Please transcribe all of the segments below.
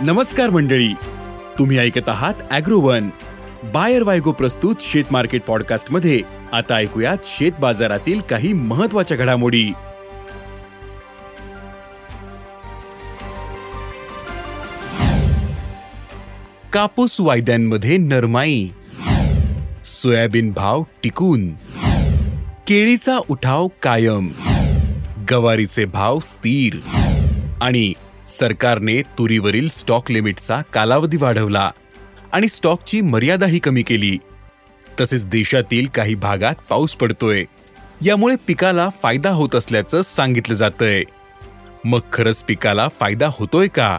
नमस्कार मंडळी. तुम्ही ऐकत आहात अॅग्रोवन. बायर वायगो प्रस्तुत शेत मार्केट पॉडकास्टमध्ये आता ऐकूयात शेत बाजारातील काही महत्त्वाच्या घडामोडी. कापूस वायद्यांमध्ये नरमाई. सोयाबीन भाव टिकून. केळीचा उठाव कायम. गवारीचे भाव स्थिर. आणि सरकारने तुरीवरील स्टॉक लिमिटचा कालावधी वाढवला आणि स्टॉकची मर्यादाही कमी केली. तसेच देशातील काही भागात पाऊस पडतोय. यामुळे पिकाला फायदा होत असल्याचं सांगितलं जातंय. मग खरंच पिकाला फायदा होतोय का?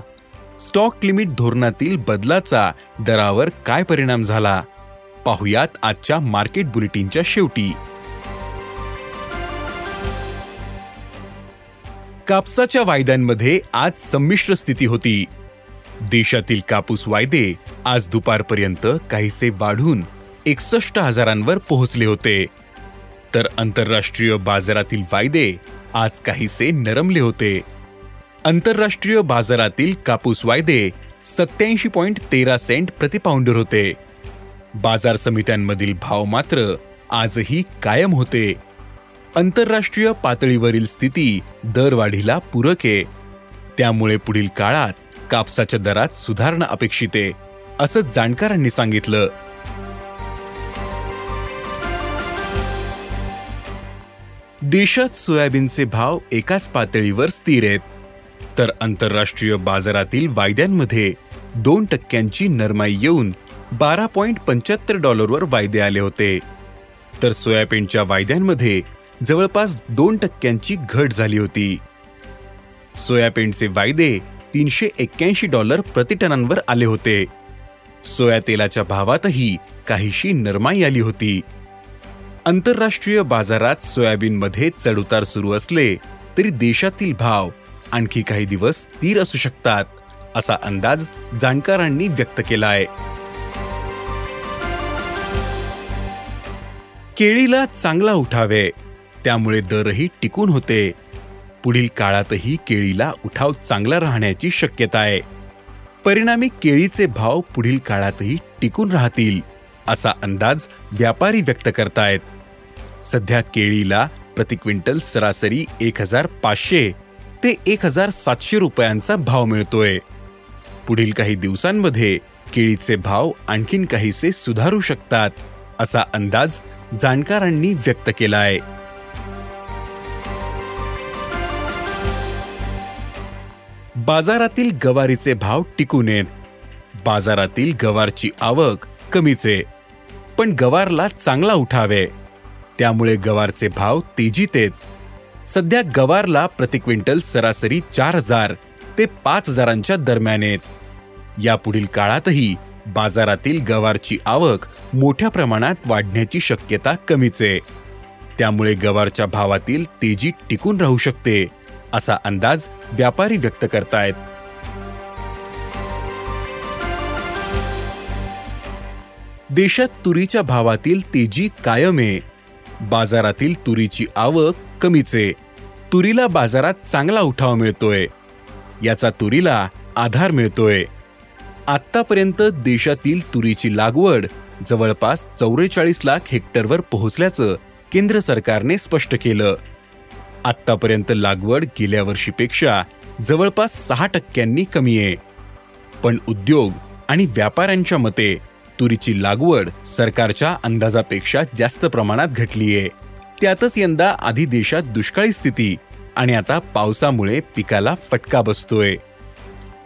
स्टॉक लिमिट धोरणातील बदलाचा दरावर काय परिणाम झाला? पाहुयात आजच्या मार्केट बुलेटिनच्या शेवटी. कापसाच्या वायद्यांमध्ये आज संमिश्र स्थिती होती. देशातील कापूस वायदे आज दुपारपर्यंत काहीसे वाढून एकसष्ट हजारांवर पोहोचले होते. तर आंतरराष्ट्रीय बाजारातील वायदे आज काहीसे नरमले होते. आंतरराष्ट्रीय बाजारातील कापूस वायदे सत्याऐंशी पॉईंट तेरा सेंट प्रतिपाऊंडर होते. बाजार समित्यांमधील भाव मात्र आजही कायम होते. आंतरराष्ट्रीय पातळीवरील स्थिती दरवाढीला पूरक आहे. त्यामुळे पुढील काळात कापसाच्या दरात सुधारणा अपेक्षित आहे असं जाणकारांनी सांगितलं. देशात सोयाबीनचे भाव एकाच पातळीवर स्थिर आहेत. तर आंतरराष्ट्रीय बाजारातील वायद्यांमध्ये दोन टक्क्यांची नरमाई येऊन बारा पॉइंट पंच्याहत्तर डॉलरवर वायदे आले होते. तर सोयाबीनच्या वायद्यांमध्ये जवळपास दोन टक्क्यांची घट झाली होती. सोयाबीनचे वायदे तीनशे एक्क्याऐंशी डॉलर प्रतिटनांवर आले होते. सोया तेलाच्या भावातही काहीशी नरमाई आली होती. आंतरराष्ट्रीय बाजारात सोयाबीनमध्ये चढउतार सुरू असले तरी देशातील भाव आणखी काही दिवस स्थिर असू शकतात असा अंदाज जाणकारांनी व्यक्त केला आहे केळीला चांगला उठावे त्यामुळे दरही टिकून होते. पुढील काळातही केळीला उठाव चांगला राहण्याची शक्यता आहे. परिणामी केळीचे भाव पुढील काळातही टिकून राहतील असा अंदाज व्यापारी व्यक्त करतायत. सध्या केळीला प्रति क्विंटल सरासरी एक हजार पाचशे ते एक हजार सातशे रुपयांचा भाव मिळतोय. पुढील काही दिवसांमध्ये केळीचे भाव आणखीन काहीसे सुधारू शकतात असा अंदाज जाणकारांनी व्यक्त केला बाजारातील गवारीचे भाव टिकून येत बाजारातील गवारची आवक कमीच. आहे पण गवारला चांगला उठावे. त्यामुळे गवारचे भाव तेजीत येत सध्या गवारला प्रति क्विंटल सरासरी चार हजार ते पाच हजारांच्या दरम्यान. आहेत यापुढील काळातही बाजारातील गवारची आवक मोठ्या प्रमाणात वाढण्याची शक्यता कमीच. आहे त्यामुळे गवारच्या भावातील तेजी टिकून राहू शकते. असा अंदाज व्यापारी व्यक्त करतायत. देशात तुरीच्या भावातील तेजी कायम. आहे बाजारातील तुरीची आवक कमीच. आहे तुरीला बाजारात चांगला उठाव मिळतोय. याचा तुरीला आधार मिळतोय. आत्तापर्यंत देशातील तुरीची लागवड जवळपास चौवेचाळीस लाख हेक्टरवर पोहोचल्याचं केंद्र सरकारने स्पष्ट केलं. आत्तापर्यंत लागवड गेल्या वर्षीपेक्षा जवळपास सहा टक्क्यांनी कमी आहे. पण उद्योग आणि व्यापाऱ्यांच्या मते तुरीची लागवड सरकारच्या अंदाजापेक्षा जास्त प्रमाणात घटली आहे. त्यातच यंदा आधी देशात दुष्काळी स्थिती आणि आता पावसामुळे पिकाला फटका बसतोय.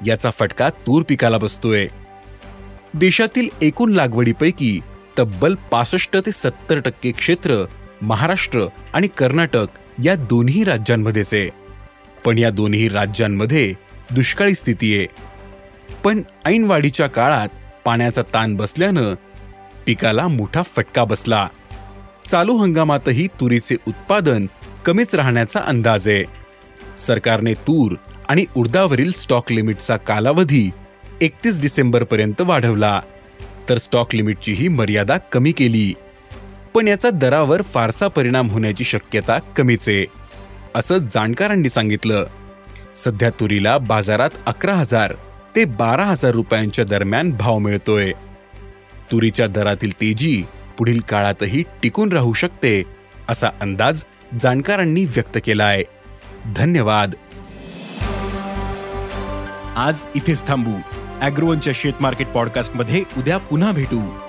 याचा फटका तूर पिकाला बसतोय. देशातील एकूण लागवडीपैकी तब्बल पासष्ट ते सत्तर टक्के क्षेत्र महाराष्ट्र आणि कर्नाटक या दोन्ही राज्यांमध्येच. आहे पण या दोन्ही राज्यांमध्ये दुष्काळी स्थिती आहे. पण ऐनवाढीच्या काळात पाण्याचा ताण बसल्यानं पिकाला मोठा फटका बसला. चालू हंगामातही तुरीचे उत्पादन कमीच राहण्याचा अंदाज आहे. सरकारने तूर आणि उडदावरील स्टॉक लिमिटचा कालावधी एकतीस डिसेंबरपर्यंत वाढवला. तर स्टॉक लिमिटचीही मर्यादा कमी केली. पण याचा दरावर फारसा परिणाम होण्याची शक्यता कमीच आहे असं जाणकारांनी सांगितलं. सध्या तुरीला बाजारात अकरा हजार ते बारा हजार रुपयांच्या दरम्यान भाव मिळतोय. तुरीच्या दरातील तेजी पुढील काळातही टिकून राहू शकते असा अंदाज जाणकारांनी व्यक्त केलाय. धन्यवाद. आज इथेच थांबू. अॅग्रोवनच्या शेत मार्केट पॉडकास्टमध्ये उद्या पुन्हा भेटू.